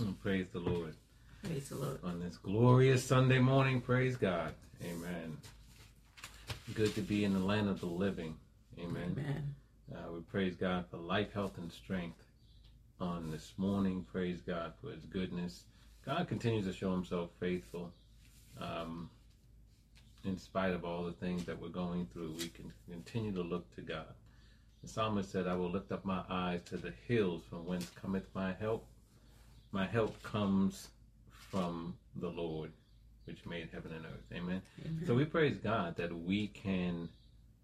And praise the Lord. Praise the Lord. On this glorious Sunday morning, praise God. Amen. Good to be in the land of the living. Amen. Amen. Uh, we praise God for life, health, and strength on this morning. Praise God for His goodness. God continues to show Himself faithful. Um, in spite of all the things that we're going through, we can continue to look to God. The psalmist said, I will lift up my eyes to the hills from whence cometh my help. My help comes from the Lord, which made heaven and earth. Amen. Amen. So we praise God that we can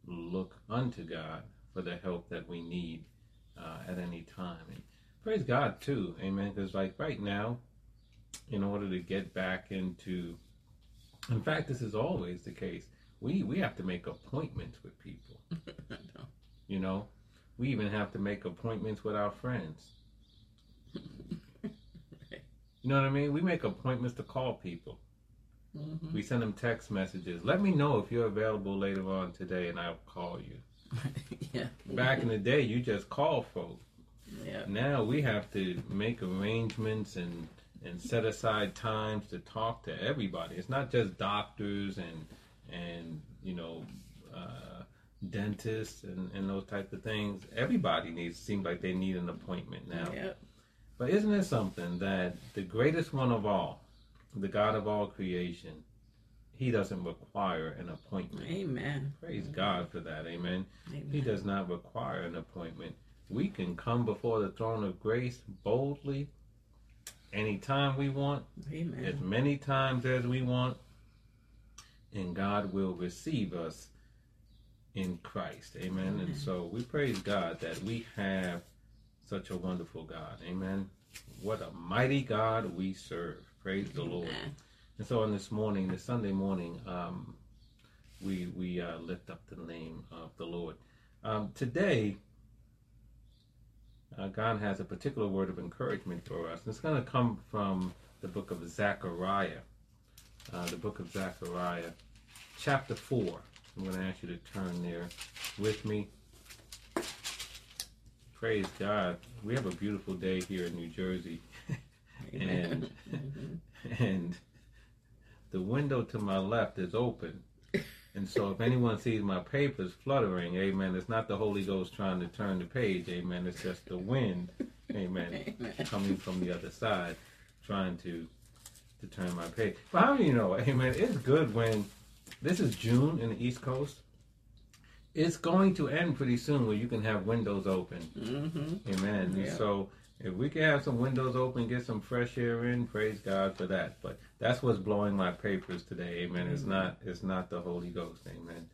look unto God for the help that we need uh, at any time. And praise God too, amen. Because like right now, in order to get back into, in fact, this is always the case. We we have to make appointments with people. You know, we even have to make appointments with our friends. You know what I mean? We make appointments to call people. Mhm. We send them text messages. Let me know if you're available later on today, and I'll call you. yeah. Back in the day, you just call folks. Yeah. Now we have to make arrangements and and set aside times to talk to everybody. It's not just doctors and and you know uh, dentists and, and those type of things. Everybody needs seems like they need an appointment now. Yep. But isn't it something that the greatest one of all, the God of all creation, He doesn't require an appointment. Amen. Praise God for that. Amen. Amen. He does not require an appointment. We can come before the throne of grace boldly anytime we want, as many times as we want, and God will receive us in Christ. Amen. Amen. And so we praise God that we have such a wonderful God. Amen. What a mighty God we serve. Praise the Lord. And so on this morning, this Sunday morning, um, we we uh, lift up the name of the Lord. Um, today, uh, God has a particular word of encouragement for us. And it's going to come from the book of Zechariah, uh, the book of Zechariah, chapter four. I'm going to ask you to turn there with me. Praise God. We have a beautiful day here in New Jersey. And mm-hmm. and the window to my left is open. And so if anyone sees my papers fluttering, amen, it's not the Holy Ghost trying to turn the page, amen. It's just the wind, amen, Amen. coming from the other side, trying to to turn my page. But how do you know, amen, it's good when this is June in the East Coast. It's going to end pretty soon where you can have windows open. Mm-hmm. Amen. Yeah. so if we can have some windows open, get some fresh air in, praise God for that. But that's what's blowing my papers today. Amen. It's Mm-hmm. not it's not the Holy Ghost. Amen.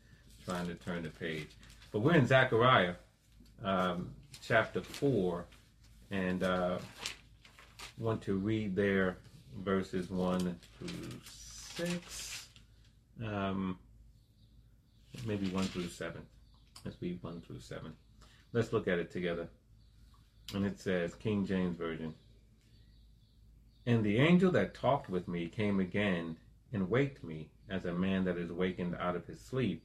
Trying to turn the page. But we're in Zechariah um, chapter four and uh, want to read there verses one through six. Um, maybe one through seven. Let's read one through seven. Let's look at it together. And it says, King James Version. And the angel that talked with me came again and waked me as a man that is wakened out of his sleep.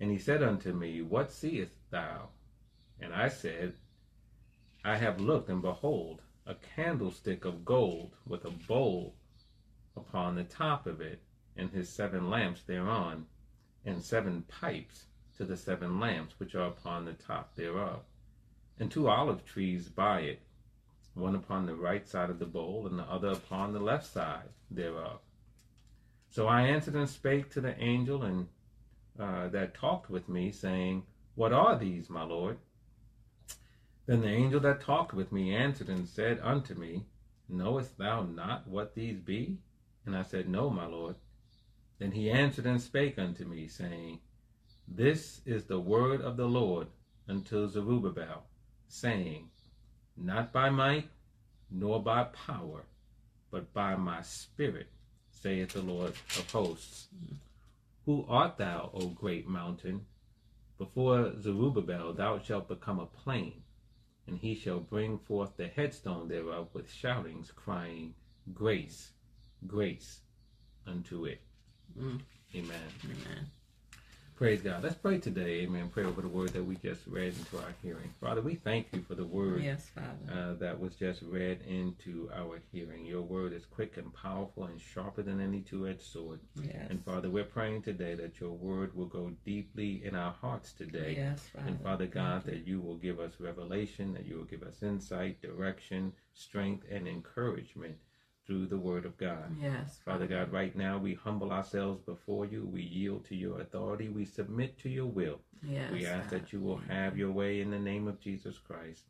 And he said unto me, What seest thou? And I said, I have looked, and behold, a candlestick of gold with a bowl upon the top of it, and his seven lamps thereon, and seven pipes to the seven lamps which are upon the top thereof, and two olive trees by it, one upon the right side of the bowl, and the other upon the left side thereof. So I answered and spake to the angel and uh, that talked with me, saying, What are these, my lord? Then the angel that talked with me answered and said unto me, Knowest thou not what these be? And I said, No, my lord. Then he answered and spake unto me, saying, This is the word of the Lord unto Zerubbabel, saying, Not by might, nor by power, but by my spirit, saith the Lord of hosts. Who art thou, O great mountain? Before Zerubbabel thou shalt become a plain, and he shall bring forth the headstone thereof with shoutings, crying, Grace, grace unto it. Mm. Amen. Amen. Praise God. Let's pray today. Amen. Pray over the word that we just read into our hearing. Father, we thank you for the word Yes, Father. uh, that was just read into our hearing. Your word is quick and powerful and sharper than any two edged sword. yes. And Father, we're praying today that your word will go deeply in our hearts today. yes, Father. And Father God, you. that you will give us revelation, that you will give us insight, direction, strength, and encouragement through the word of God. Yes, Father God, right now we humble ourselves before you. We yield to your authority. We submit to your will. Yes, we ask God. that you will have your way in the name of Jesus Christ.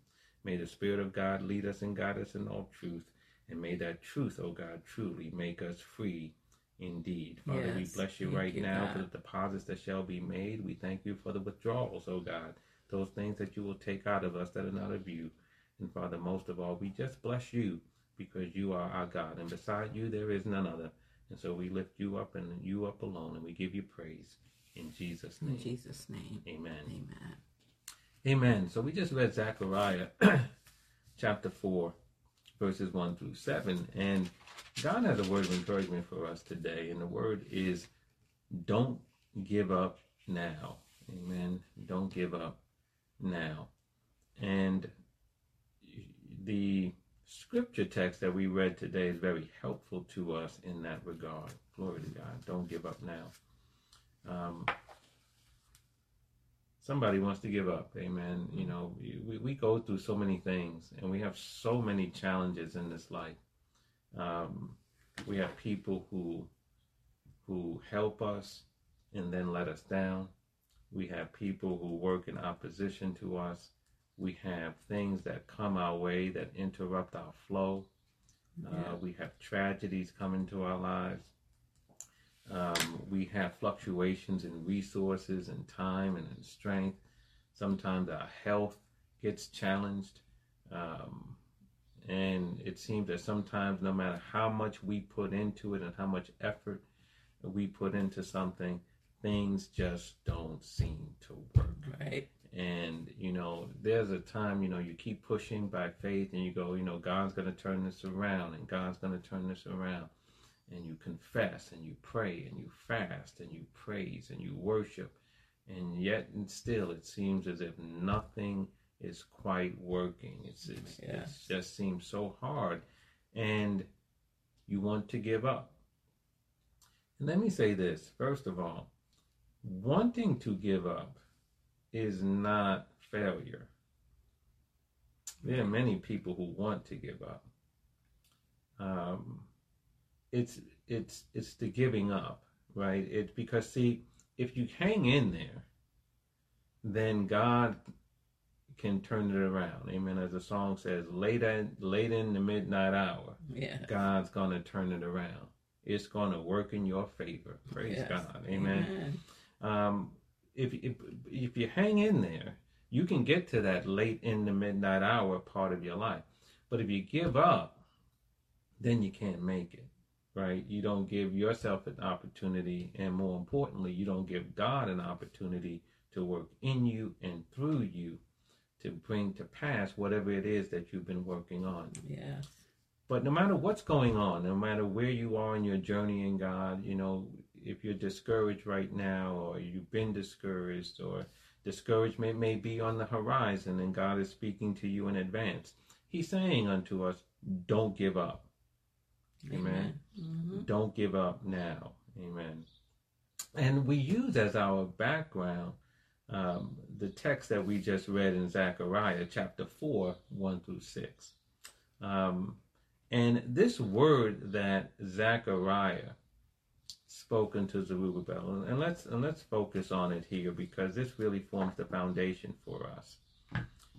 May the Spirit of God lead us and guide us in all truth. And may that truth, oh God, truly make us free indeed. Father, we bless you Thank right you, now for the deposits that shall be made. We thank you for the withdrawals, oh God, those things that you will take out of us that are not of you. And Father, most of all, we just bless you because you are our God. And beside you, there is none other. And so we lift you up and you up alone, and we give you praise in Jesus' name. In. Jesus' name. Amen. Amen. Amen. So we just read Zechariah chapter 4, verses 1 through 7. And God has a word of encouragement for us today. And the word is don't give up now. Amen. Don't give up now. And the scripture text that we read today is very helpful to us in that regard. Glory to God. Don't give up now. Um, somebody wants to give up amen you know we, we go through so many things and we have so many challenges in this life um, we have people who who help us and then let us down we have people who work in opposition to us we have things that come our way that interrupt our flow Yeah. uh, we have tragedies come into our lives um, we have fluctuations in resources and time and in strength. Sometimes our health gets challenged. Um, and it seems that sometimes, no matter how much we put into it and how much effort we put into something, things just don't seem to work. Right. And, you know, there's a time, you know, you keep pushing by faith and you go, you know, God's going to turn this around and God's going to turn this around. And you confess and you pray and you fast and you praise and you worship. And yet and still it seems as if nothing is quite working. It's, it's Yes. it just seems so hard. And you want to give up. And let me say this first of all wanting to give up is not failure there are many people who want to give up um, it's it's it's the giving up, right? It's because see, if you hang in there, then God can turn it around. Amen. As the song says, late in, late in the midnight hour, Yeah. God's gonna turn it around. It's gonna work in your favor. Praise Yes. God. Amen. Um, if, if if you hang in there, you can get to that late in the midnight hour part of your life. But if you give up, then you can't make it, right? You don't give yourself an opportunity, and more importantly, you don't give God an opportunity to work in you and through you to bring to pass whatever it is that you've been working on. Yes. But no matter what's going on, no matter where you are in your journey in God, you know, if you're discouraged right now, or you've been discouraged, or discouragement may be on the horizon, and God is speaking to you in advance, He's saying unto us, Don't give up. Amen. hmm Don't give up now. Amen. And we use as our background um, the text that we just read in Zechariah chapter 4, 1 through 6. Um, and this word that Zechariah spoken to Zerubbabel, and let's and let's focus on it here because this really forms the foundation for us.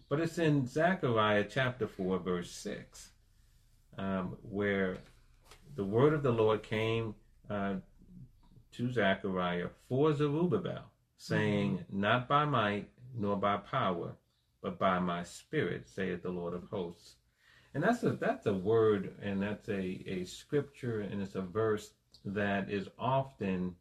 But it's in Zechariah chapter 4, verse 6, um, where the word of the Lord came uh, to Zechariah for Zerubbabel, saying, Not by might nor by power, but by my spirit, saith the Lord of hosts. And that's a that's a word and that's a, a scripture and it's a verse that is often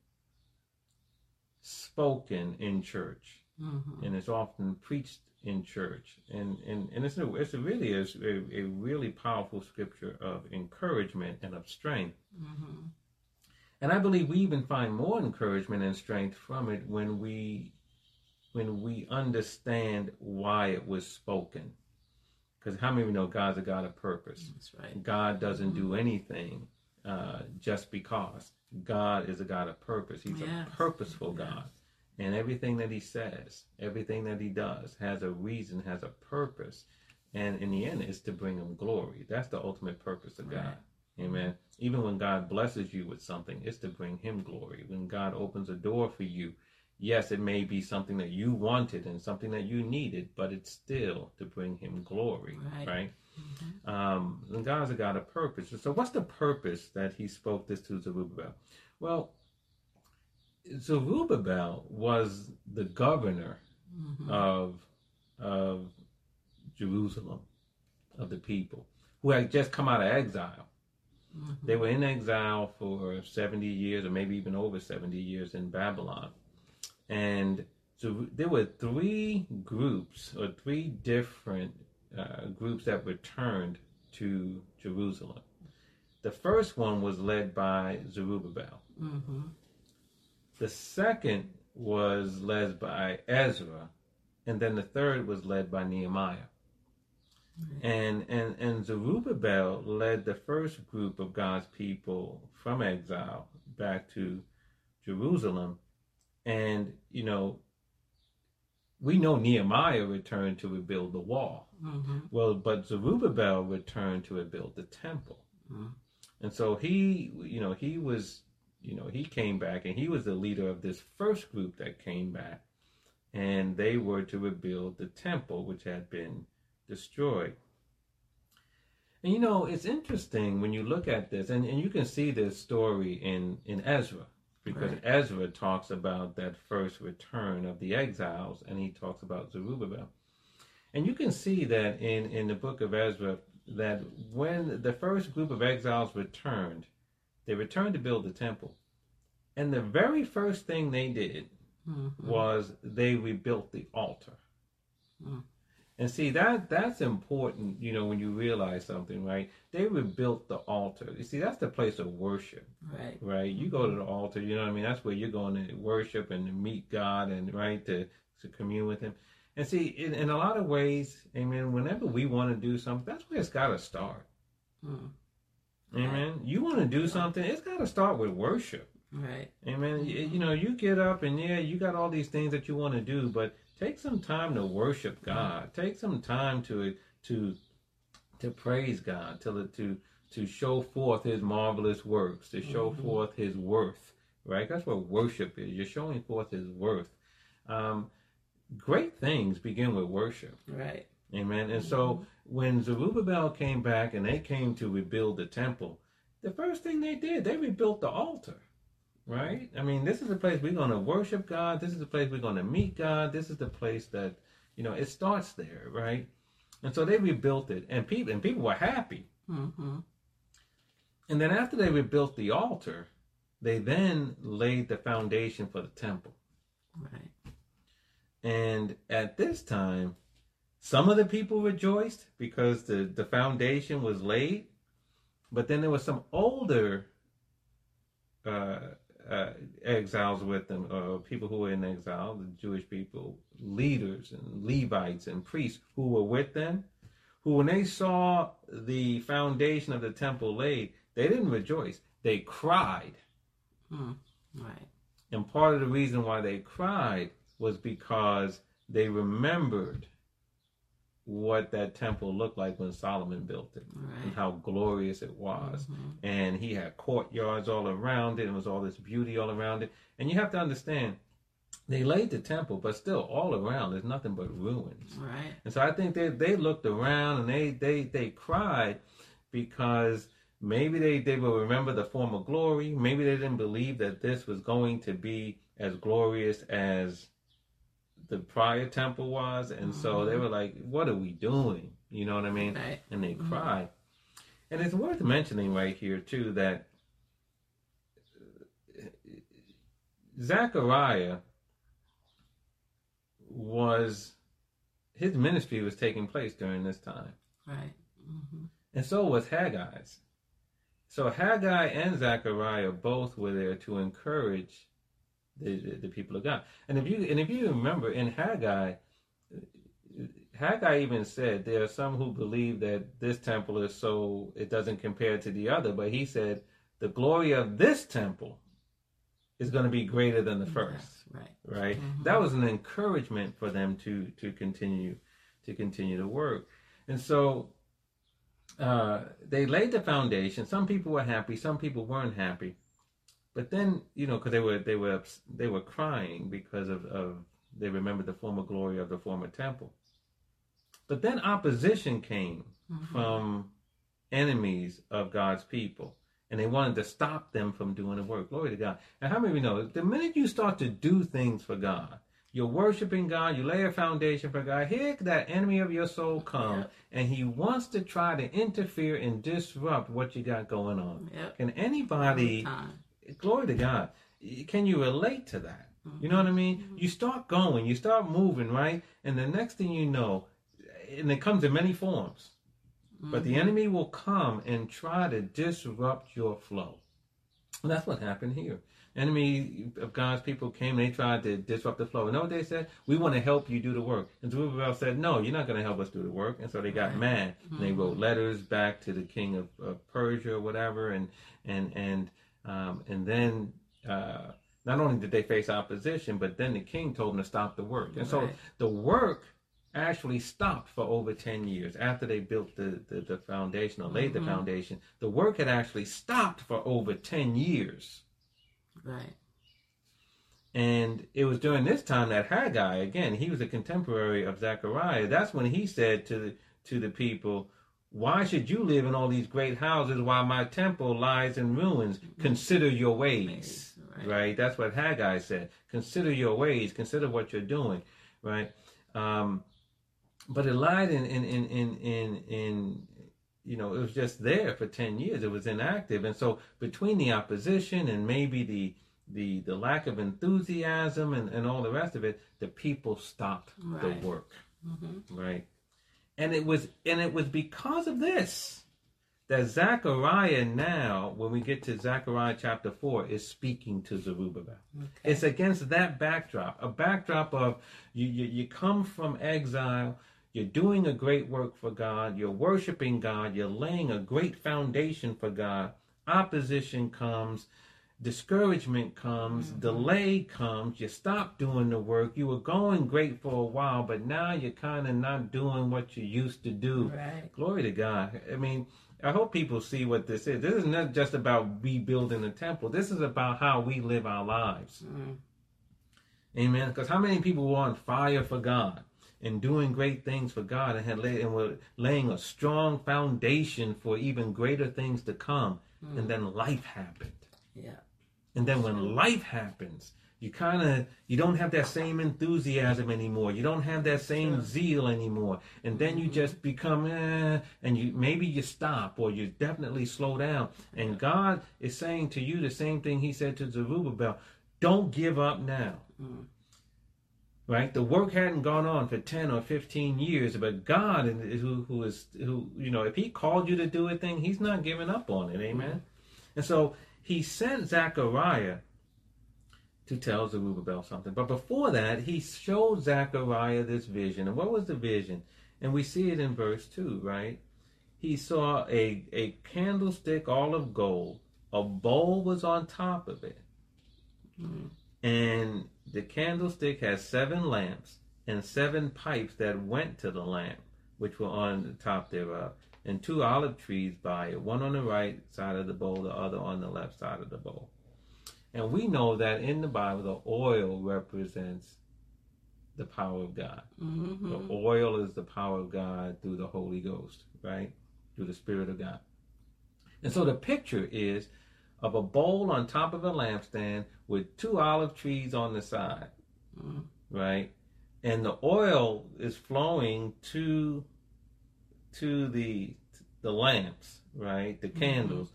spoken in church hmm and it's often preached in church and and, and it's a, it's a really is a, a really powerful scripture of encouragement and of strength hmm And I believe we even find more encouragement and strength from it when we when we understand why it was spoken. Because how many of you know God's a God of purpose? That's right. God doesn't do anything uh, just because. God is a God of purpose. He's Yes. a purposeful Yes. God. And everything that he says, everything that he does has a reason, has a purpose. And in the end, it's to bring him glory. That's the ultimate purpose of God. Right. Amen. Even when God blesses you with something, it's to bring him glory. When God opens a door for you, yes, it may be something that you wanted and something that you needed, but it's still to bring him glory. Right. right? Um, and God's a God of purpose. So, what's the purpose that He spoke this to Zerubbabel? Well, Zerubbabel was the governor Mhm. of of Jerusalem, of the people who had just come out of exile. Mhm. They were in exile for 70 years, or maybe even over 70 years in Babylon. And so there were three groups, or three different uh, groups that returned to Jerusalem. The first one was led by Zerubbabel. Mhm. The second was led by Ezra, and then the third was led by Nehemiah. And and and Zerubbabel led the first group of God's people from exile back to Jerusalem, and you know, we know Nehemiah returned to rebuild the wall. Mhm. Well, but Zerubbabel returned to rebuild the temple. Mhm. And so he, you know, he was, you know, he came back and he was the leader of this first group that came back. And they were to rebuild the temple, which had been destroyed. And you know, it's interesting when you look at this, and, and you can see this story in, in Ezra, because Right. Ezra talks about that first return of the exiles, and he talks about Zerubbabel. And you can see that in, in the book of Ezra, that when the first group of exiles returned, they returned to build the temple. And the very first thing they did Mhm. was they rebuilt the altar. Mm. And see that that's important, you know, when you realize something, right? They rebuilt the altar. You see, that's the place of worship, Right. right? You go to the altar, you know what I mean? That's where you're going to worship and to meet God and right to, to commune with him. And see, in, in a lot of ways, amen, whenever we want to do something, that's where it's gotta start. Mm. Amen. You want to do something, it's gotta start with worship. Right. Amen. You, you know, you get up and yeah, you got all these things that you want to do, but take some time to worship God. Take some time to to to praise God, to to to show forth His marvelous works, to show Mhm. forth His worth. Right? That's what worship is. You're showing forth His worth. Um, great things begin with worship. Right. Amen. And so when Zerubbabel came back and they came to rebuild the temple, the first thing they did, they rebuilt the altar. Right? I mean, this is the place we're going to worship God. This is the place we're going to meet God. This is the place that, you know, it starts there, right? And so they rebuilt it, and people and people were happy. Mm-hmm. And then after they rebuilt the altar, they then laid the foundation for the temple. Right. And at this time, some of the people rejoiced because the, the foundation was laid, but then there were some older uh, uh, exiles with them, uh, people who were in exile, the Jewish people, leaders and Levites and priests who were with them, who when they saw the foundation of the temple laid, they didn't rejoice. They cried. Mm. Right. And part of the reason why they cried was because they remembered what that temple looked like when Solomon built it and how glorious it was. Mhm. And he had courtyards all around it, and was all this beauty all around it. And you have to understand, they laid the temple, but still all around there's nothing but ruins. Right. And so I think they, they looked around and they, they, they cried because maybe they, they will remember the former glory. Maybe they didn't believe that this was going to be as glorious as the prior temple was. And so they were like, what are we doing? You know what I mean? Right. And they Mhm. cried. And it's worth mentioning right here, too, that Zechariah was his ministry was taking place during this time, Right. Mm-hmm. and so was Haggai's. So Haggai and Zechariah both were there to encourage the, the, the people of God. And if you and if you remember in Haggai, Haggai even said there are some who believe that this temple is so it doesn't compare to the other, but he said the glory of this temple is going to be greater than the first. Yes, right. Right? Mhm. That was an encouragement for them to to continue to continue to work. And so uh, they laid the foundation. Some people were happy, some people weren't happy. But then, you know, because they were they were they were crying because of, of they remembered the former glory of the former temple. But then opposition came Mhm. from enemies of God's people. And they wanted to stop them from doing the work. Glory to God. And how many of you know the minute you start to do things for God, you're worshiping God, you lay a foundation for God, here that enemy of your soul come Yep. and he wants to try to interfere and disrupt what you got going on. Yep. Can anybody. Glory to God. Can you relate to that? You know what I mm-hmm. mean? You start going, you start moving, right? And the next thing you know, and it comes in many forms, but the mm-hmm. enemy will come and try to disrupt your flow. And that's what happened here. Enemy of God's people came, and they tried to disrupt the flow. And know what they said? We want to help you do the work. And Zerubbabel said, No, you're not going to help us do the work. And so they got Right. mad. And they wrote mm-hmm. letters back to the king of, of Persia or whatever. And and and um, and then uh, not only did they face opposition, but then the king told them to stop the work. And so Right. the work actually stopped for over 10 years after they built the, the, the foundation or laid the Mhm. foundation. The work had actually stopped for over 10 years. Right. And it was during this time that Haggai, again, he was a contemporary of Zechariah. That's when he said to the, to the people, Why should you live in all these great houses while my temple lies in ruins? Consider your ways. Right. right. That's what Haggai said. Consider your ways. Consider what you're doing. Right. Um, but it lied in, in, in, in, in, in, you know, it was just there for 10 years. It was inactive. And so between the opposition and maybe the, the, the lack of enthusiasm and, and all the rest of it, the people stopped Right. the work. hmm Right. And it was and it was because of this that Zechariah now, when we get to Zechariah chapter four, is speaking to Zerubbabel. Okay. It's against that backdrop, a backdrop of you, you, you come from exile, you're doing a great work for God, you're worshiping God, you're laying a great foundation for God. Opposition comes, discouragement comes, delay comes, you stop doing the work. You were going great for a while, but now you're kind of not doing what you used to do. Right. Glory to God. I mean, I hope people see what this is. This is not just about rebuilding the temple. This is about how we live our lives. Mm. Amen. Because how many people were on fire for God and doing great things for God and had laid and were laying a strong foundation for even greater things to come, and then life happened. Yeah. And then when life happens, you kind of you don't have that same enthusiasm anymore. You don't have that same Sure. zeal anymore. And then you just become eh, and you maybe you stop or you definitely slow down. And God is saying to you the same thing he said to Zerubbabel, don't give up now. Mm. Right? The work hadn't gone on for 10 or 15 years, but God who who is who you know, if he called you to do a thing, he's not giving up on it. Amen. And so he sent Zechariah to tell Zerubbabel something. But before that, he showed Zechariah this vision. And what was the vision? And we see it in verse 2, right? He saw a, a candlestick all of gold. A bowl was on top of it. Mm. And the candlestick has seven lamps and seven pipes that went to the lamp, which were on the top thereof, and two olive trees by it, one on the right side of the bowl, the other on the left side of the bowl. And we know that in the Bible, the oil represents the power of God. hmm The oil is the power of God through the Holy Ghost, right? Through the Spirit of God. And so the picture is of a bowl on top of a lampstand with two olive trees on the side, Mm. right? And the oil is flowing to to the the lamps, right? The candles,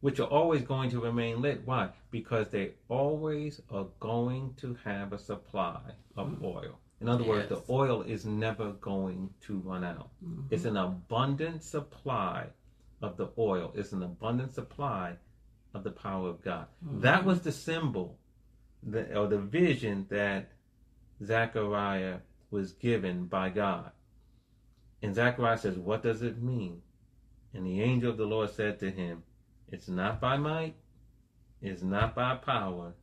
which are always going to remain lit. Why? Because they always are going to have a supply of oil. In other words, the oil is never going to run out. Mhm. It's an abundant supply of the oil. It's an abundant supply of the power of God. Mhm. That was the symbol, the, or the vision that Zechariah was given by God. And Zechariah says, What does it mean? And the angel of the Lord said to him, It's not by might, it's not by power,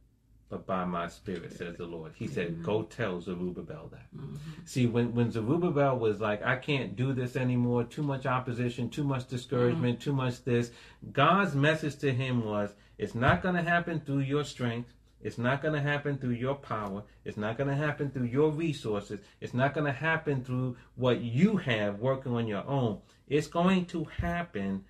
but by my spirit, says the Lord. He said, Amen. Go tell Zerubbabel that. Mhm. See, when, when Zerubbabel was like, I can't do this anymore, too much opposition, too much discouragement, too much this, God's message to him was, it's not going to happen through your strength. It's not going to happen through your power. It's not going to happen through your resources. It's not going to happen through what you have working on your own. It's going to happen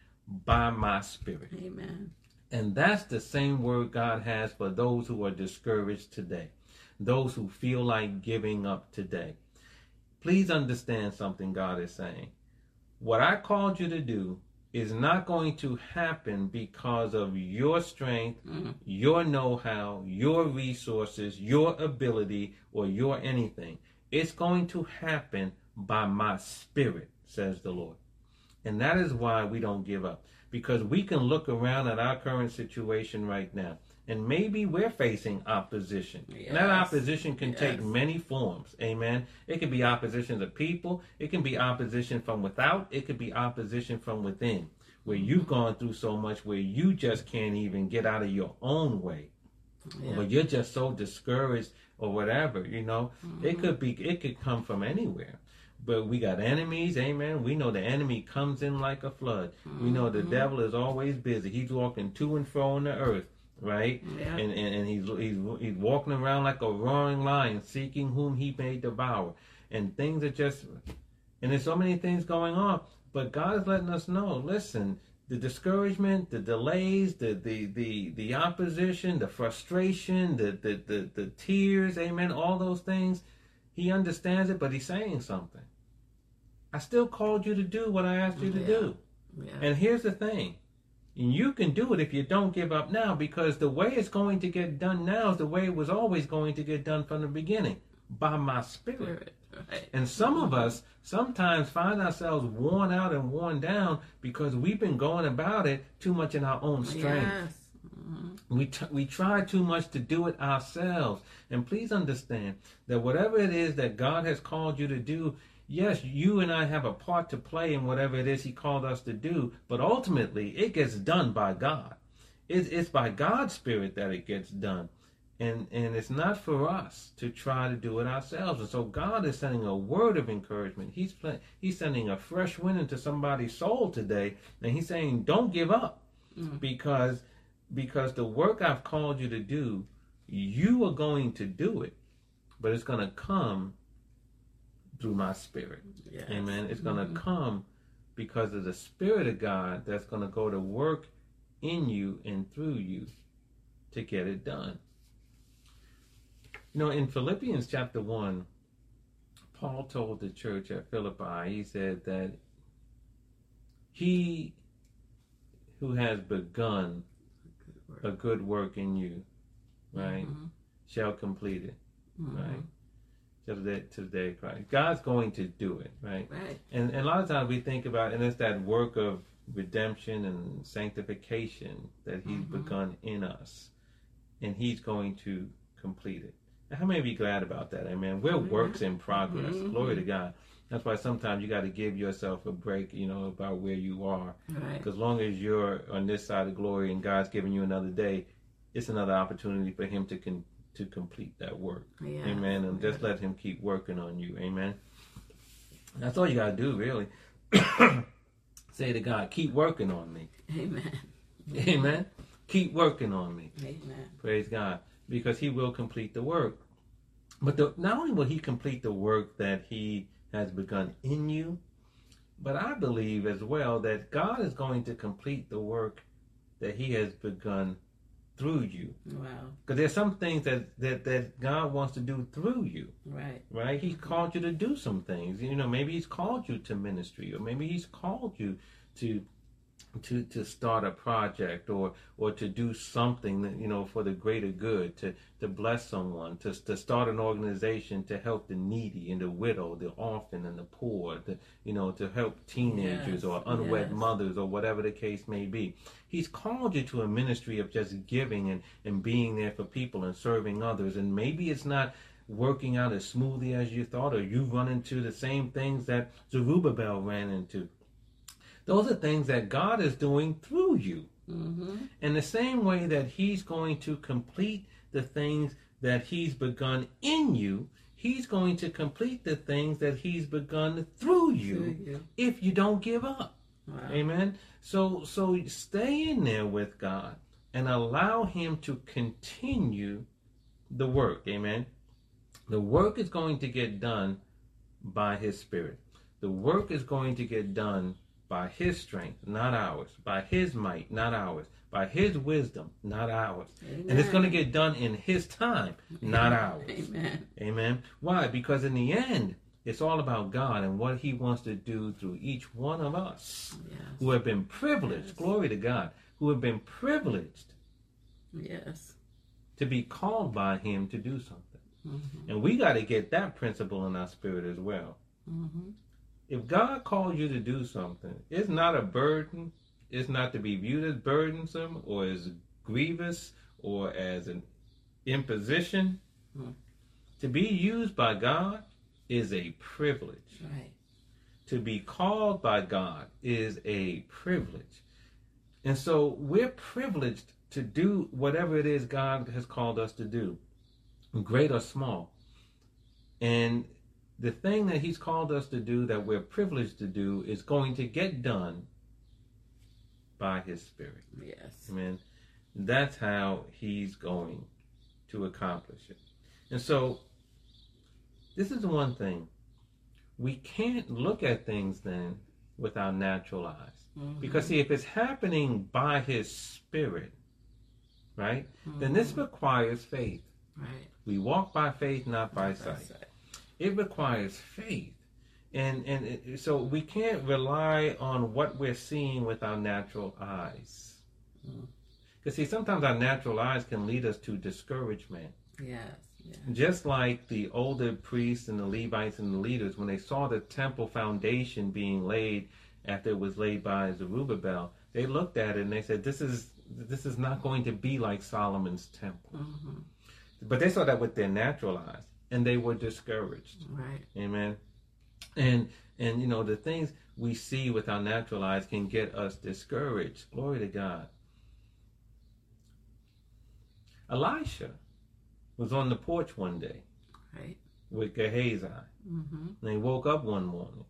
by my spirit. Amen. And that's the same word God has for those who are discouraged today, those who feel like giving up today. Please understand something God is saying. What I called you to do is not going to happen because of your strength, Mhm. your know how, your resources, your ability, or your anything. It's going to happen by my spirit, says the Lord. And that is why we don't give up. Because we can look around at our current situation right now, and maybe we're facing opposition. And that opposition can take many forms. Amen. It can be opposition to people, it can be opposition from without, it could be opposition from within, where you've gone through so much where you just can't even get out of your own way Yeah. but you're just so discouraged or whatever, you know. It mm-hmm. could be it could come from anywhere. But we got enemies, amen. We know the enemy comes in like a flood. We know the mm-hmm. devil is always busy. He's walking to and fro on the earth, right? Yeah. And, and and he's he's he's walking around like a roaring lion, seeking whom he may devour. And things are just and there's so many things going on. But God is letting us know, listen, the discouragement, the delays, the the the, the opposition, the frustration, the, the the the tears, amen, all those things, he understands it, but he's saying something. I still called you to do what I asked you to Yeah. do. yeah. And here's the thing. And you can do it if you don't give up now because the way it's going to get done now is the way it was always going to get done from the beginning by my spirit. Right. And some of us sometimes find ourselves worn out and worn down because we've been going about it too much in our own strength. Yes. Mhm. We, t- we try too much to do it ourselves. And please understand that whatever it is that God has called you to do, yes, you and I have a part to play in whatever it is He called us to do, but ultimately it gets done by God. It's, it's by God's Spirit that it gets done. And, and it's not for us to try to do it ourselves. And so God is sending a word of encouragement. He's, pla- he's sending a fresh wind into somebody's soul today. And He's saying, don't give up Mm. because because the work I've called you to do, you are going to do it, but it's going to come through my spirit. Yes. Amen. It's going to Mhm. come because of the spirit of God that's going to go to work in you and through you to get it done. You know, in Philippians chapter 1, Paul told the church at Philippi, he said that he who has begun a good work in you, right, Mhm. shall complete it, Mhm. right? To the, day, to the day of Christ. God's going to do it, right? Right. And, and a lot of times we think about, and it's that work of redemption and sanctification that He's Mhm. begun in us, and He's going to complete it. How many of you glad about that? Amen. We're Mhm. works in progress. Mhm. Glory to God. That's why sometimes you got to give yourself a break, you know, about where you are. Right. Because long as you're on this side of glory and God's giving you another day, it's another opportunity for Him to con- to complete that work. Yeah. Amen. And just let Him keep working on you. Amen. That's all you got to do, really. Say to God, keep working on me. Amen. Amen. Keep working on me. Amen. Praise God. Because He will complete the work. But the, not only will He complete the work that He has begun in you, but I believe as well that God is going to complete the work that He has begun through you. Wow. Because there's some things that, that, that God wants to do through you, Right. right? He's called you to do some things. You know, maybe He's called you to ministry, or maybe He's called you to to to start a project or or to do something that, you know for the greater good to to bless someone to to start an organization to help the needy and the widow the orphan and the poor the, you know to help teenagers Yes, or unwed yes. mothers or whatever the case may be. He's called you to a ministry of just giving and and being there for people and serving others. And maybe it's not working out as smoothly as you thought or you run into the same things that Zerubbabel ran into those are things that God is doing through you. Mm-hmm. In the same way that He's going to complete the things that He's begun in you, He's going to complete the things that He's begun through you if you don't give up. Wow. Amen. So so stay in there with God and allow him to continue the work. Amen. The work is going to get done by his spirit. The work is going to get done by his strength, not ours. By his might, not ours. By his wisdom, not ours. And it's going to get done in his time, not ours. Amen. Amen. Why? Because in the end, it's all about God and what He wants to do through each one of us Yes. who have been privileged, Yes. glory to God, who have been privileged Yes. to be called by Him to do something. Mm-hmm. And we got to get that principle in our spirit as well. Mm-hmm. If God calls you to do something, it's not a burden. It's not to be viewed as burdensome or as grievous or as an imposition. Hmm. To be used by God is a privilege. Right. to be called by God is a privilege. And so we're privileged to do whatever it is God has called us to do, great or small. And the thing that He's called us to do that we're privileged to do is going to get done by His Spirit. Yes. Amen. That's how He's going to accomplish it. And so, this is one thing. We can't look at things then with our natural eyes. Mhm. Because, see, if it's happening by His Spirit, right, then this Mhm. requires faith. Right. We walk by faith, not by By sight. sight. It requires faith. And, and it, so we can't rely on what we're seeing with our natural eyes. Mm. Because, see, sometimes our natural eyes can lead us to discouragement. Yes. Yeah. Just like the older priests and the Levites and the leaders, when they saw the temple foundation being laid after it was laid by Zerubbabel, they looked at it and they said, "This is this is not going to be like Solomon's temple." Mm-hmm. But they saw that with their natural eyes, and they were discouraged. Right. Amen. And and you know the things we see with our natural eyes can get us discouraged. Glory to God. Elisha was on the porch one day Right. with Gehazi. Mm-hmm. And they woke up one morning,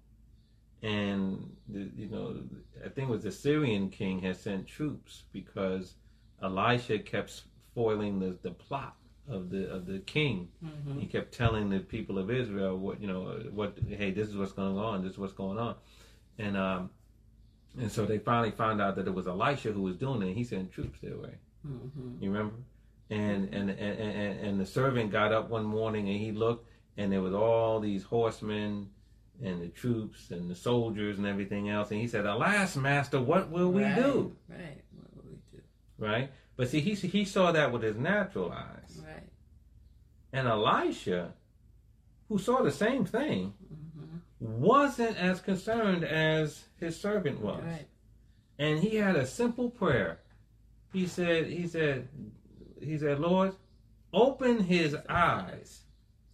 and the, you know, I think it was the Syrian king had sent troops because Elisha kept foiling the, the plot of the of the king. Mm-hmm. He kept telling the people of Israel what you know what hey this is what's going on, this is what's going on, and um, and so they finally found out that it was Elisha who was doing it. He sent troops their way. Mm-hmm. You remember? And and, and and and the servant got up one morning and he looked and there was all these horsemen and the troops and the soldiers and everything else and he said, "Alas, master, what will we right. do?" Right. What will we do? Right? But see, he he saw that with his natural eyes. And Elisha, who saw the same thing, Mm-hmm. wasn't as concerned as his servant was. Right. and he had a simple prayer. He said, he said, he said, Lord, open his eyes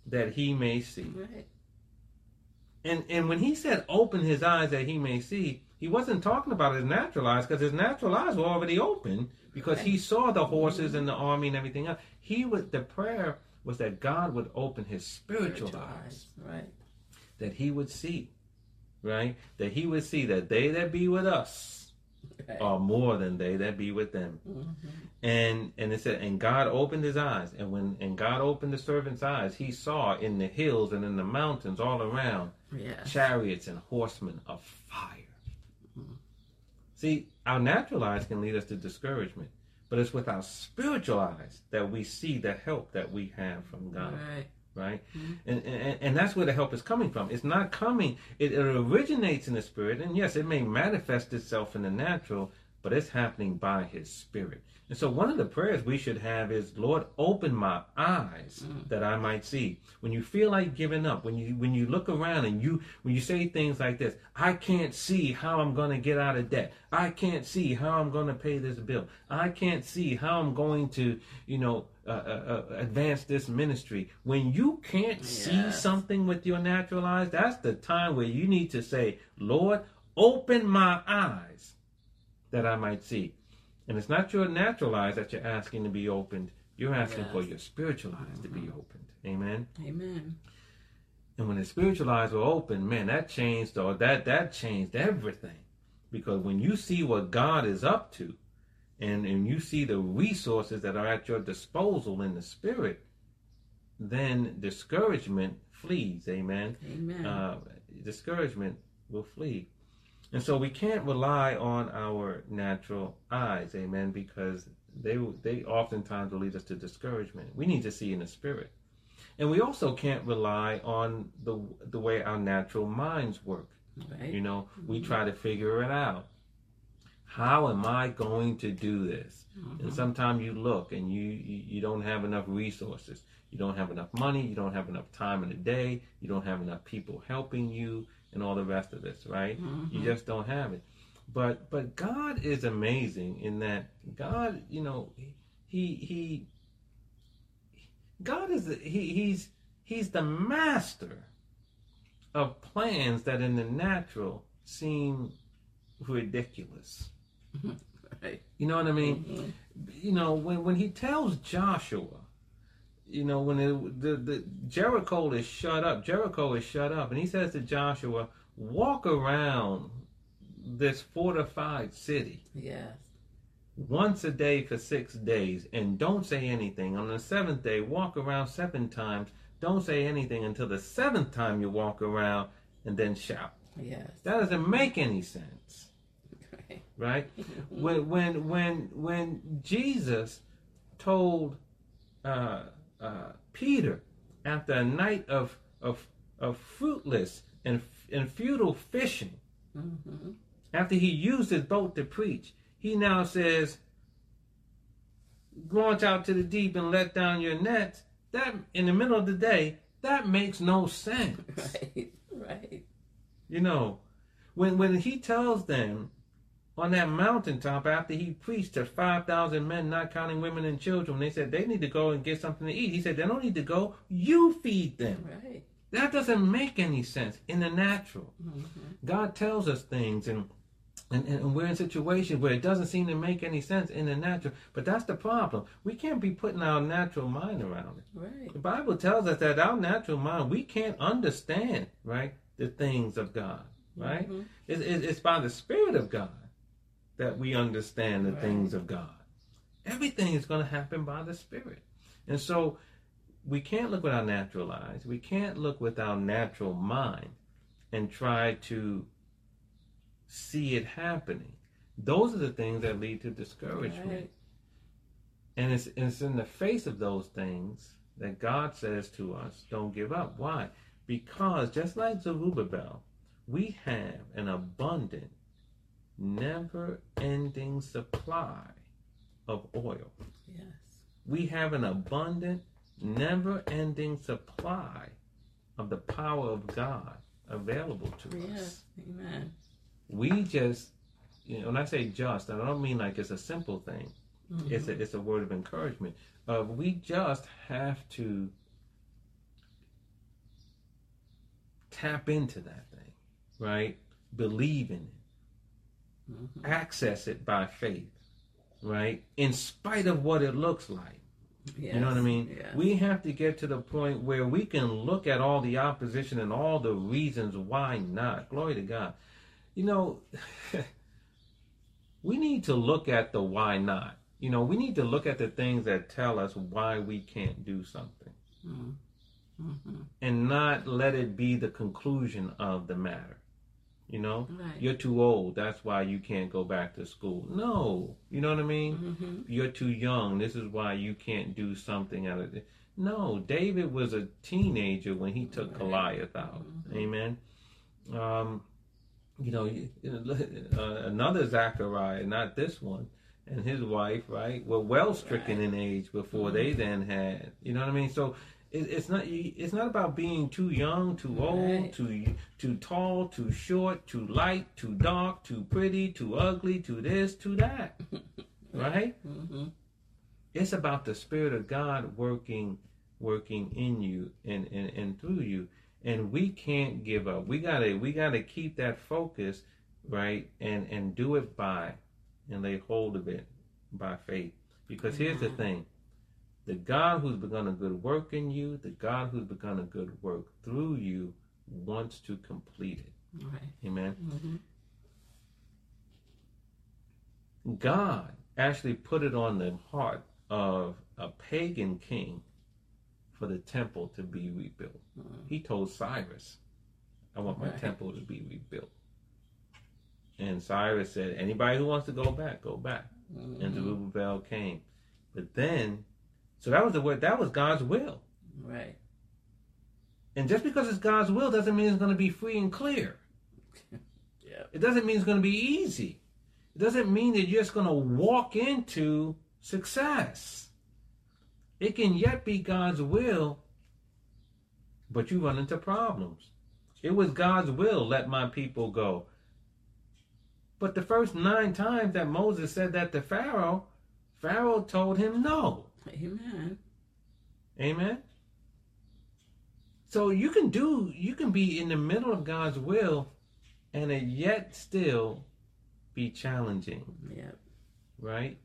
that he may see. Right. And and when he said open his eyes that he may see, he wasn't talking about his natural eyes because his natural eyes were already open because he saw the horses and the army and everything else. He would the prayer was that God would open his spiritual, eyes Right. that he would see. Right? That he would see that they that be with us Right. are more than they that be with them. Mm-hmm. And and it said, and God opened his eyes, and when and God opened the servant's eyes, he saw in the hills and in the mountains all around Yes. chariots and horsemen of fire. See, our natural eyes can lead us to discouragement, but it's with our spiritual eyes that we see the help that we have from God. Right. right? Mhm. And, and and that's where the help is coming from. It's not coming. It, it originates in the spirit, and yes, it may manifest itself in the natural, but it's happening by His Spirit. And so, one of the prayers we should have is, Lord, open my eyes that I might see. When you feel like giving up, when you when you look around and you when you say things like this, I can't see how I'm going to get out of debt. I can't see how I'm going to pay this bill. I can't see how I'm going to, you know, uh, uh, uh, advance this ministry. When you can't see something with your natural eyes, that's the time where you need to say, Lord, open my eyes that I might see. And it's not your natural eyes that you're asking to be opened. You're asking Yes. for your spiritual eyes to be opened. Amen. Amen. And when the spiritual eyes were open, man, that changed or that that changed everything. Because when you see what God is up to, and and you see the resources that are at your disposal in the spirit, then discouragement flees. Amen Amen. uh, discouragement will flee. And so we can't rely on our natural eyes, amen, because they they oftentimes will lead us to discouragement. We need to see in the spirit. And we also can't rely on the the way our natural minds work. right. You know, we mm-hmm. try to figure it out. How am I going to do this? And mm-hmm. sometimes you look and you, you you don't have enough resources. You don't have enough money. You don't have enough time in the day. You don't have enough people helping you, and all the rest of this. Right? You just don't have it. But but God is amazing in that God, you know, he he God is the- he he's he's the master of plans that in the natural seem ridiculous. Right. You know what I mean? Mhm. you know when when he tells Joshua, you know when it, the the Jericho is shut up, Jericho is shut up, and he says to Joshua, walk around this fortified city Yes. once a day for six days, and don't say anything. On the seventh day, walk around seven times. Don't say anything until the seventh time you walk around, and then shout. Yes. That doesn't make any sense Right. right? when when when when Jesus told uh, uh, Peter after a night of of of fruitless and and futile fishing, Mm-hmm. after he used his boat to preach, he now says, "Launch out to the deep and let down your nets." That in the middle of the day, that makes no sense. Right. Right. You know, when when he tells them on that mountaintop after he preached to five thousand men, not counting women and children, they said they need to go and get something to eat. He said they don't need to go. You feed them. Right. That doesn't make any sense in the natural. Mm-hmm. God tells us things and. And, and we're in situations where it doesn't seem to make any sense in the natural. But that's the problem. We can't be putting our natural mind around it. Right. The Bible tells us that our natural mind, we can't understand, right, the things of God, right? Mhm. It's, it's it's by the Spirit of God that we understand the Right. things of God. Everything is going to happen by the Spirit. And so we can't look with our natural eyes. We can't look with our natural mind and try to see it happening. Those are the things that lead to discouragement. Right. And it's, it's in the face of those things that God says to us, don't give up. Why? Because just like Zerubbabel, we have an abundant, never ending supply of oil. Yes. We have an abundant, never ending supply of the power of God available to us. Amen. We just, you know, when I say just, I don't mean like it's a simple thing. Mhm. It's a, it's a word of encouragement. Uh, we just have to tap into that thing, right? Believe in it, Mhm. access it by faith, right? In spite of what it looks like. Yes. You know what I mean? Yes. We have to get to the point where we can look at all the opposition and all the reasons why not. Glory to God. You know, we need to look at the why not. You know, we need to look at the things that tell us why we can't do something Mhm. Mhm. and not let it be the conclusion of the matter. You know, Right. you're too old. That's why you can't go back to school. No, you know what I mean? Mhm. you're too young. This is why you can't do something. out of it. No, David was a teenager when he took Right. Goliath out. Mhm. Amen. Um, you know, uh, another Zachariah, not this one, and his wife, right, were well stricken Right. in age before they then had. You know what I mean? So it, it's not it's not about being too young, too old, Right. too too tall, too short, too light, too dark, too pretty, too ugly, too this, too that. right? Mm-hmm. It's about the Spirit of God working working in you and, and, and through you. And we can't give up. We gotta we gotta keep that focus, right? And and do it by and lay hold of it by faith. Because here's the thing. The God who's begun a good work in you, the God who's begun a good work through you wants to complete it. Right. Amen. Mm-hmm. God actually put it on the heart of a pagan king for the temple to be rebuilt. He told Cyrus, I want my Right. temple to be rebuilt. And Cyrus said, Anybody who wants to go back, go back. And Mm-hmm. Zerubbabel came. But then, so that was the word, that was God's will. Right. And just because it's God's will doesn't mean it's going to be free and clear. Yeah. It doesn't mean it's going to be easy. It doesn't mean that you're just going to walk into success. It can yet be God's will, but you run into problems. It was God's will, let my people go. But the first nine times that Moses said that to Pharaoh, Pharaoh told him no. Amen. Amen. So you can do, you can be in the middle of God's will and it yet still be challenging, Yep. right?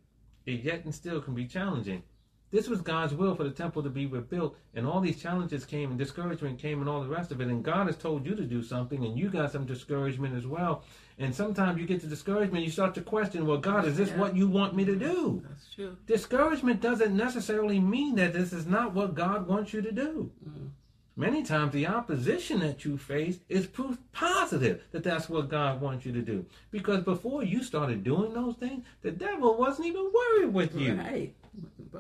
It yet and still can be challenging. This was God's will for the temple to be rebuilt, and all these challenges came, and discouragement came, and all the rest of it. And God has told you to do something, and you got some discouragement as well. And sometimes you get to discouragement, you start to question, well, God, is this Yeah. what you want me to do? That's true. Discouragement doesn't necessarily mean that this is not what God wants you to do. Mm. Many times the opposition that you face is proof positive that that's what God wants you to do. Because before you started doing those things, the devil wasn't even worried with you. Right.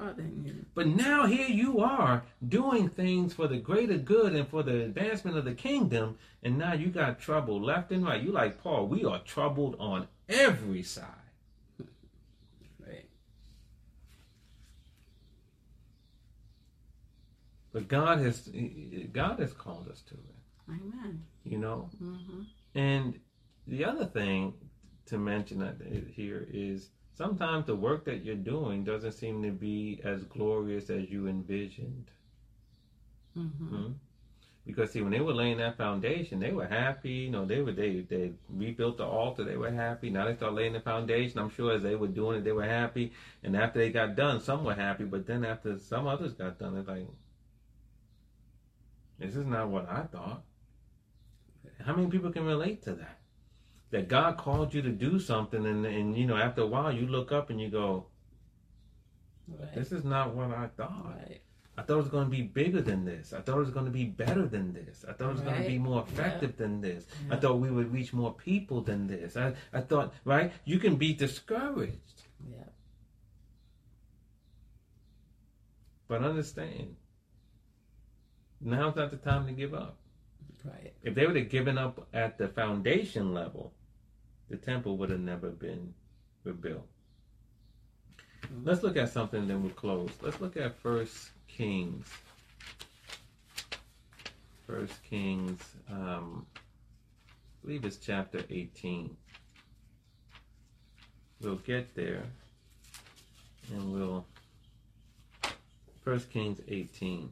Bothering you. But now here you are doing things for the greater good and for the advancement of the kingdom, and now you got trouble left and right. You like Paul, we are troubled on every side. Right. But God has God has called us to it, Amen. you know. Mm-hmm. And the other thing to mention that here is sometimes the work that you're doing doesn't seem to be as glorious as you envisioned. Mm-hmm. Hmm? Because see, when they were laying that foundation, they were happy. You know, they were they they rebuilt the altar. They were happy. Now they start laying the foundation. I'm sure as they were doing it, they were happy. And after they got done, some were happy. But then after some others got done, they're like, "This is not what I thought." How many people can relate to that? That God called you to do something, and and you know, after a while, you look up and you go, Right. "This is not what I thought." Right. I thought it was going to be bigger than this. I thought it was going to be better than this. I thought it was going to be more effective than this. I thought we would reach more people than this. I, I thought, right? You can be discouraged, Yeah. but understand, now's not the time to give up. Right. If they would have given up at the foundation level, the temple would have never been rebuilt. Let's look at something, then we'll close. Let's look at First Kings. First Kings, um, I believe it's chapter 18. We'll get there, and we'll. First Kings 18.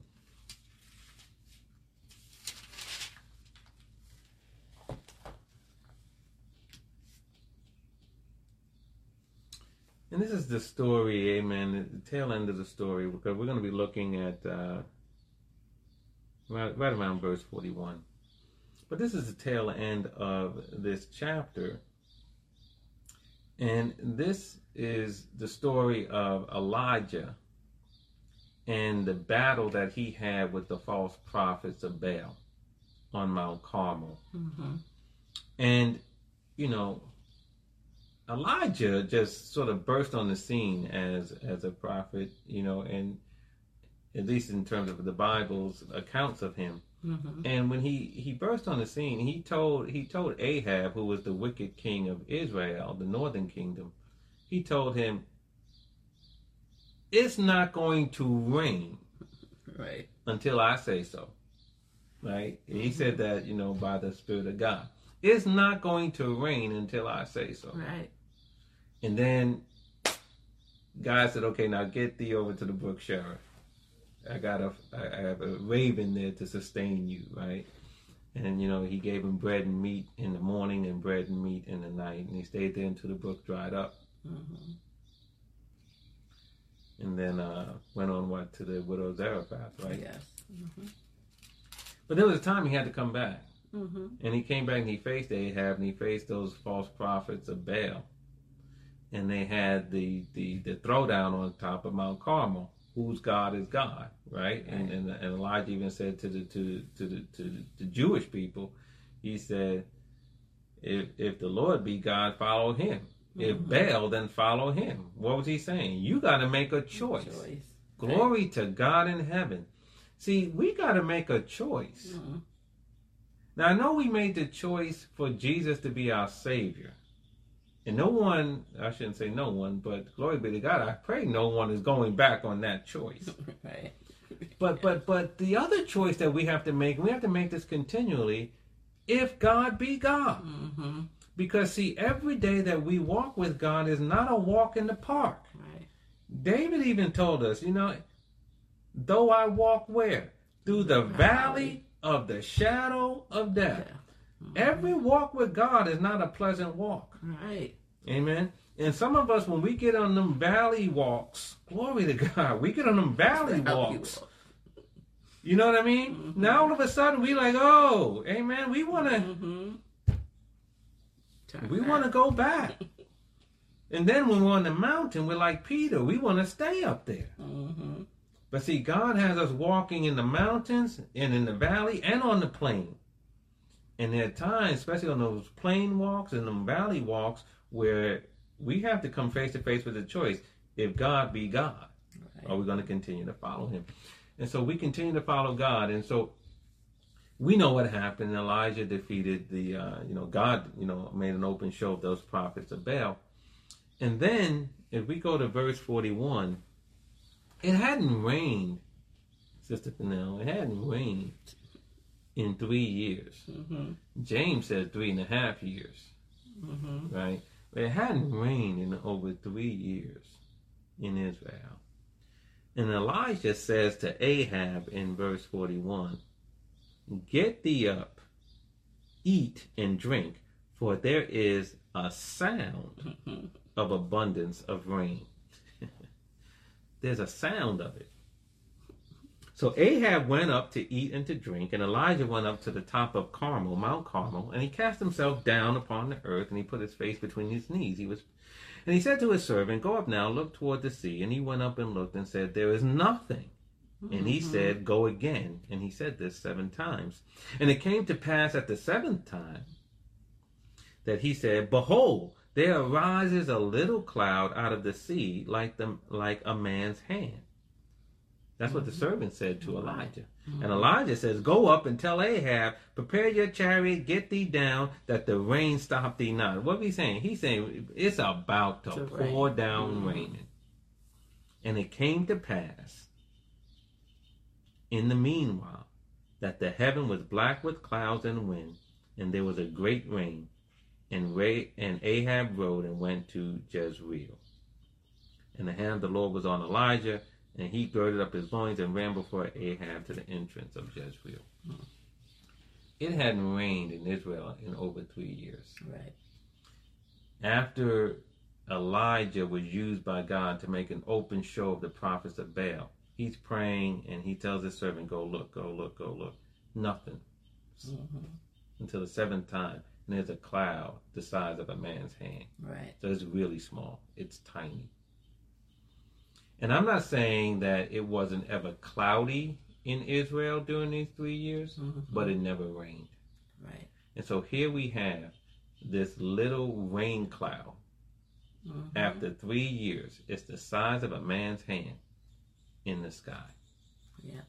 And this is the story, amen, the tail end of the story, because we're going to be looking at uh, right, right around verse 41. But this is the tail end of this chapter. And this is the story of Elijah and the battle that he had with the false prophets of Baal on Mount Carmel. Mm-hmm. And, you know, Elijah just sort of burst on the scene as as a prophet, you know, and at least in terms of the Bible's accounts of him. Mm-hmm. And when he he burst on the scene, he told he told Ahab, who was the wicked king of Israel, the northern kingdom, he told him, "It's not going to rain Right. until I say so." Right? He said that you know by the Spirit of God. It's not going to rain until I say so. Right. And then God said, "Okay, now get thee over to the brook Cherith. I got a, I have a raven there to sustain you, right?" And you know, he gave him bread and meat in the morning and bread and meat in the night, and he stayed there until the brook dried up, Mm-hmm. and then uh, went on what to the widow Zarephath, right? Yes. Mm-hmm. But there was a time he had to come back, Mm-hmm. and he came back and he faced Ahab and he faced those false prophets of Baal, and they had the the the throwdown on top of Mount Carmel. Whose God is God, right? And, and and Elijah even said to the to to the to the, the Jewish people, he said, if if the Lord be God, follow Him. If Mhm. Baal, then follow him. What was he saying? You got to make a choice. Choice. Glory to God in heaven. See, we got to make a choice. Mhm. Now, I know we made the choice for Jesus to be our Savior. And no one, I shouldn't say no one, but glory be to God, I pray no one is going back on that choice. Right. But but but the other choice that we have to make, we have to make this continually, if God be God. Mm-hmm. Because see, every day that we walk with God is not a walk in the park. Right. David even told us, you know, though I walk where? Through the valley of the shadow of death. Every walk with God is not a pleasant walk. Right. Amen. And some of us, when we get on them valley walks, glory to God, we get on them valley walks. You know what I mean? Mhm. Now all of a sudden we like, oh, amen. We want to, Mm-hmm. we want to go back. And then when we're on the mountain, we're like Peter. We want to stay up there. Mm-hmm. But see, God has us walking in the mountains and in the valley and on the plain. And there are times, especially on those plain walks and them valley walks, where we have to come face to face with the choice: if God be God, Right. are we going to continue to follow Him? And so we continue to follow God. And so we know what happened. Elijah defeated the, uh, you know, God, you know, made an open show of those prophets of Baal. And then, if we go to verse forty-one, it hadn't rained, Sister Fennell. It hadn't rained in three years. Mm-hmm. James says three and a half years, Mm-hmm. right? It hadn't rained in over three years in Israel. And Elijah says to Ahab in verse 41 Get thee up, eat and drink, for there is a sound of abundance of rain. There's a sound of it. So Ahab went up to eat and to drink, and Elijah went up to the top of Carmel, Mount Carmel, and he cast himself down upon the earth, and he put his face between his knees. He was, and he said to his servant, "Go up now, look toward the sea." And he went up and looked, and said, "There is nothing." And he mm-hmm. said, Go again. And he said this seven times. And it came to pass at the seventh time that he said, Behold, there arises a little cloud out of the sea like the like a man's hand. That's what the mm-hmm. servant said to mm-hmm. Elijah. And mm-hmm. Elijah says, Go up and tell Ahab, prepare your chariot, get thee down, that the rain stop thee not. What he's saying? He's saying it's about to To pour rain. down Mhm. raining. And it came to pass in the meanwhile that the heaven was black with clouds and wind, and there was a great rain. And, Ray, and Ahab rode and went to Jezreel. And the hand of the Lord was on Elijah, and he girded up his loins and ran before Ahab to the entrance of Jezreel. It hadn't rained in Israel in over three years. Right. After Elijah was used by God to make an open show of the prophets of Baal, he's praying and he tells his servant, Go look, go look, go look. Nothing Mm-hmm. until the seventh time. And there's a cloud the size of a man's hand. Right. So it's really small. It's tiny. And I'm not saying that it wasn't ever cloudy in Israel during these three years, Mhm. but it never rained. Right. And so here we have this little rain cloud. Mhm. After three years, it's the size of a man's hand in the sky. Yeah.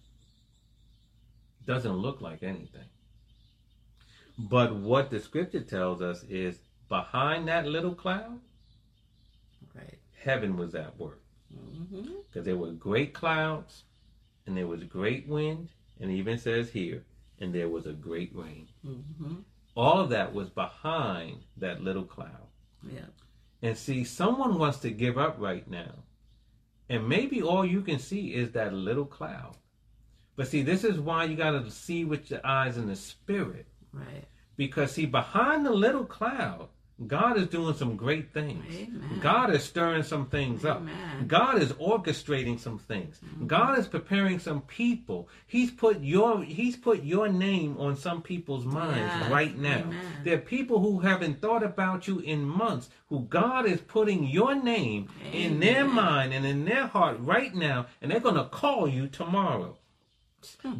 Doesn't look like anything. But what the scripture tells us is behind that little cloud, Right. heaven was at work. Mm-hmm. Because there were great clouds, and there was great wind, and it even says here, and there was a great rain. Mm-hmm. All of that was behind that little cloud. Yeah. And see, someone wants to give up right now. And maybe all you can see is that little cloud. But see, this is why you got to see with your eyes in the spirit. Right. Because, see, behind the little cloud, God is doing some great things. Amen. God is stirring some things up. God is orchestrating some things. Mm-hmm. God is preparing some people. He's put your He's put your name on some people's minds Yes. right now. Amen. There are people who haven't thought about you in months, who God is putting your name in their mind and in their heart right now, and they're gonna call you tomorrow.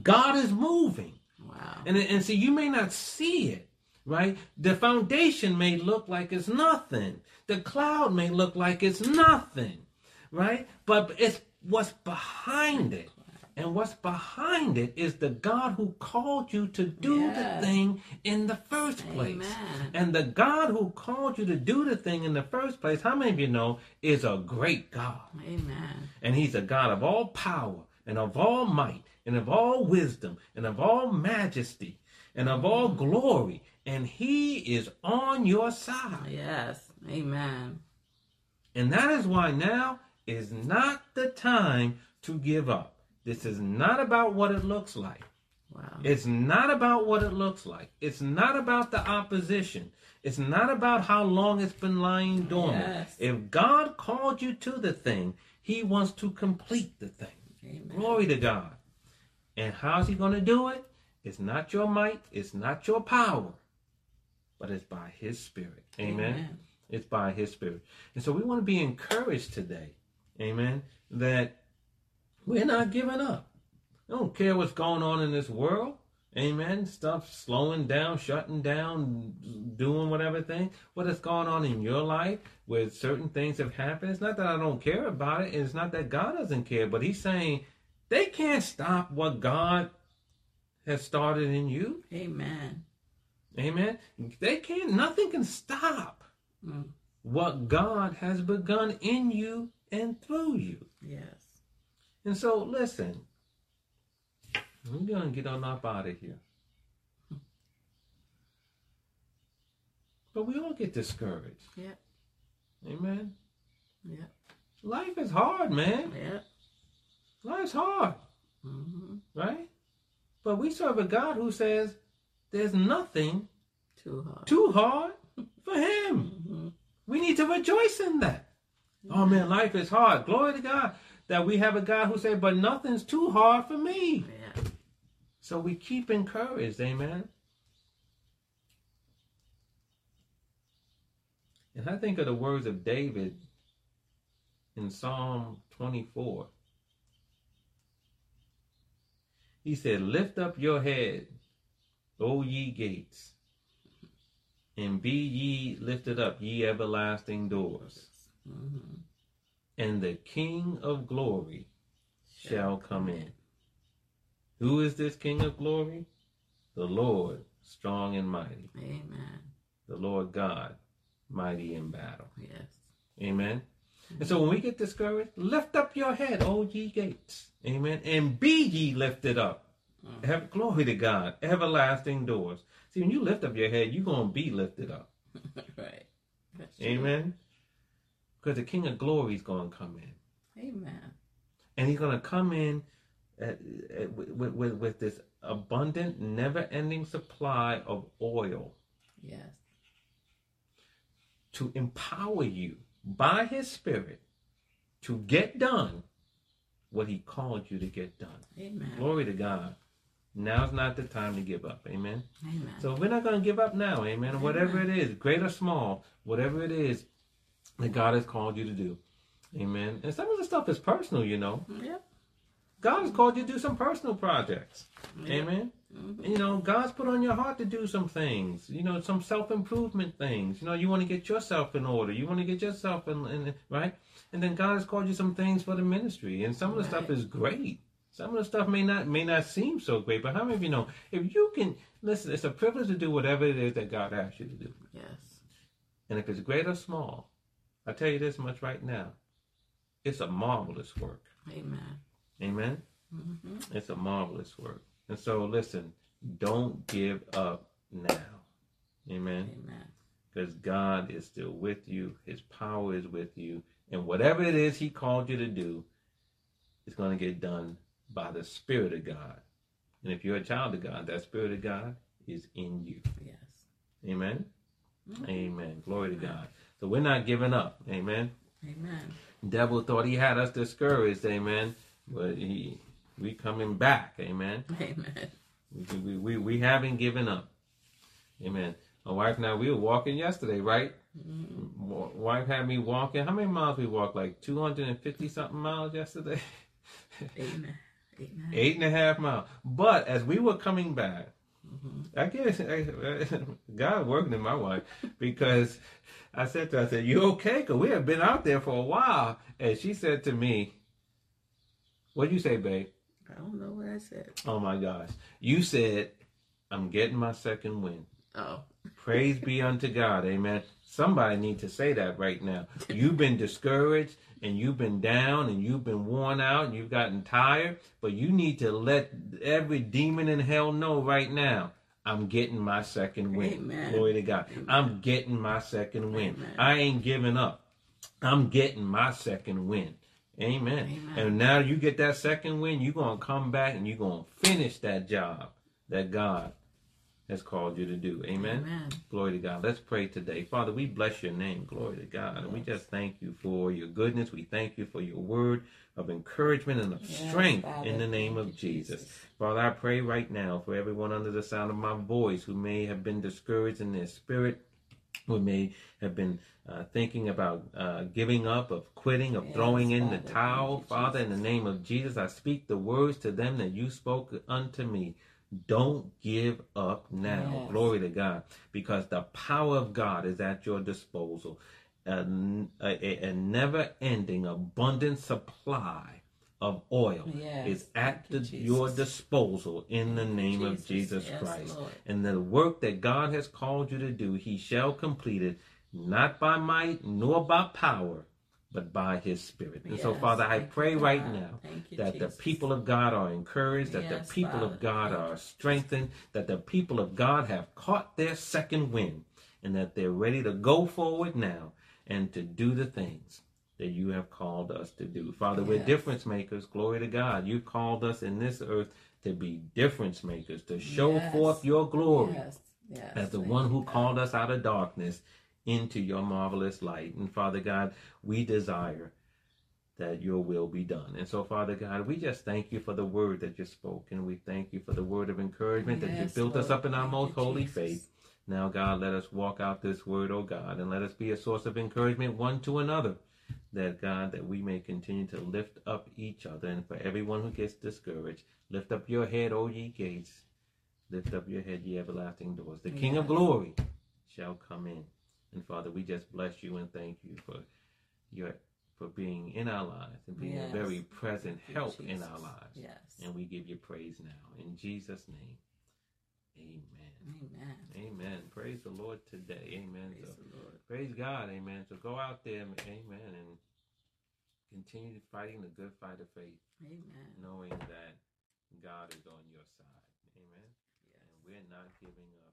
God is moving. Wow. And and see, you may not see it, right? The foundation may look like it's nothing. The cloud may look like it's nothing, right? But it's what's behind it. And what's behind it is the God who called you to do Yes. the thing in the first place. Amen. And the God who called you to do the thing in the first place, how many of you know, is a great God? Amen. And he's a God of all power and of all might and of all wisdom and of all majesty and of all mm. glory. And he is on your side. Yes. Amen. And that is why now is not the time to give up. This is not about what it looks like. Wow. It's not about what it looks like. It's not about the opposition. It's not about how long it's been lying dormant. Yes. If God called you to the thing, he wants to complete the thing. Amen. Glory to God. And how's he going to do it? It's not your might, it's not your power, but it's by his spirit. Amen. Amen. It's by his spirit. And so we want to be encouraged today. Amen. That we're not giving up. I don't care what's going on in this world. Amen. Stuff slowing down, shutting down, doing whatever thing. What is going on in your life where certain things have happened. It's not that I don't care about it. It's not that God doesn't care, but He's saying they can't stop what God has started in you. Amen. Amen. They can't, nothing can stop Mm. what God has begun in you and through you. Yes. And so, listen, we're going to get on up out of here. But we all get discouraged. Yep. Amen. Yep. Life is hard, man. Yep. Life's hard, Mm-hmm. right? But we serve a God who says there's nothing Too hard. too hard for Him. Mm-hmm. We need to rejoice in that. Oh man, life is hard. Glory to God that we have a God who said, but nothing's too hard for me. Yeah. So we keep encouraged, amen. And I think of the words of David in Psalm 24. He said, Lift up your head, O ye gates, and be ye lifted up, ye everlasting doors, Mm-hmm. and the King of glory shall come in. Who is this King of glory? The Lord, strong and mighty. Amen. The Lord God, mighty in battle. Yes. Amen. And so when we get discouraged, lift up your head, O ye gates. Amen. And be ye lifted up. Mm-hmm. Have glory to God, everlasting doors. See, when you lift up your head, you're going to be lifted up. right. That's. Amen. Because the King of glory is going to come in. Amen. and he's going to come in uh, uh, at, at, with, with, with this abundant, never-ending supply of oil Yes. to empower you by his spirit to get done what he called you to get done. Amen. Glory to God. Now's not the time to give up. Amen. Amen. So we're not going to give up now. Amen. Whatever it is, great or small, whatever it is that God has called you to do. Amen. And some of the stuff is personal, you know. Yeah. God has called you to do some personal projects. Yep. Amen. Mhm. You know, God's put on your heart to do some things. You know, some self improvement things. You know, you want to get yourself in order. You want to get yourself in, in right. And then God has called you some things for the ministry, and some of the stuff is great. Some of the stuff may not may not seem so great, but how many of you know if you can listen, it's a privilege to do whatever it is that God asks you to do. Yes. And if it's great or small, I tell you this much right now, it's a marvelous work. Amen. Amen. Mm-hmm. It's a marvelous work. And so listen, don't give up now. Amen. Amen. Because God is still with you. His power is with you. And whatever it is he called you to do, it's going to get done by the Spirit of God. And if you're a child of God, that Spirit of God is in you. Yes. Amen. Mhm. Amen. Glory to God. So we're not giving up. Amen. Amen. Devil thought he had us discouraged. Amen. But he, we coming back. Amen. Amen. We, we, we, we haven't given up. Amen. My wife and I, we were walking yesterday, right? Mhm. Wife had me walking. How many miles we walked? Like 250 something miles yesterday? Amen. Eight and a half miles. But as we were coming back, Mhm. I guess I, God working in my wife because I said to her, I said, You okay? Because we have been out there for a while. And she said to me, What'd you say, babe? I don't know what I said. Oh my gosh. You said, I'm getting my second win. Oh. Praise be unto God. Amen. Somebody need to say that right now. You've been discouraged and you've been down and you've been worn out and you've gotten tired, but you need to let every demon in hell know right now. I'm getting my second win. Amen. Glory to God. Amen. I'm getting my second win. Amen. I ain't giving up. I'm getting my second win. Amen. Amen. And now you get that second win, you're going to come back and you're going to finish that job that God has called you to do. Amen. Amen. Glory to God. Let's pray today. Father, we bless your name. Glory to God. And we just thank you for your goodness. We thank you for your word of encouragement and of Yes, strength Father. in the name of you, Jesus. Father, I pray right now for everyone under the sound of my voice who may have been discouraged in their spirit, who may have been uh, thinking about uh, giving up, of quitting, of Yes, throwing in the towel. Father, in the name of Jesus, I speak the words to them that you spoke unto me. Don't give up now. Yes. Glory to God. Because the power of God is at your disposal. A, a, a never ending, abundant supply of oil Yes. is at Thank the, your disposal in the you, name of Jesus Yes, Christ. Lord. And the work that God has called you to do, he shall complete it, not by might nor by power, but by his spirit. And so, Father, I pray right now you, that the people of God are encouraged, that Yes, the people Father. of God are strengthened, that the people of God have caught their second wind, and that they're ready to go forward now and to do the things that you have called us to do. Father, we're difference makers. Glory to God. You called us in this earth to be difference makers, to show Yes. forth your glory Yes. Yes. as the Thank one who God. called us out of darkness into your marvelous light. And Father God, we desire that your will be done. And so, Father God, we just thank you for the word that you spoke, and we thank you for the word of encouragement that you Yes, built us up in our most holy Jesus. faith. Now, God, let us walk out this word, oh God, and let us be a source of encouragement one to another. That God, that we may continue to lift up each other, and for everyone who gets discouraged, lift up your head, O ye gates, lift up your head, ye everlasting doors. The King of glory shall come in. And Father, we just bless you and thank you for your for being in our lives and being Yes. a very present help in our lives. Yes. And we give you praise now. In Jesus' name. Amen. Amen. Amen. Praise the Lord today. Amen. Praise So, the Lord. praise God. Amen. So go out there, amen, and continue fighting the good fight of faith, Amen. knowing that God is on your side. Amen. Yes. And we're not giving up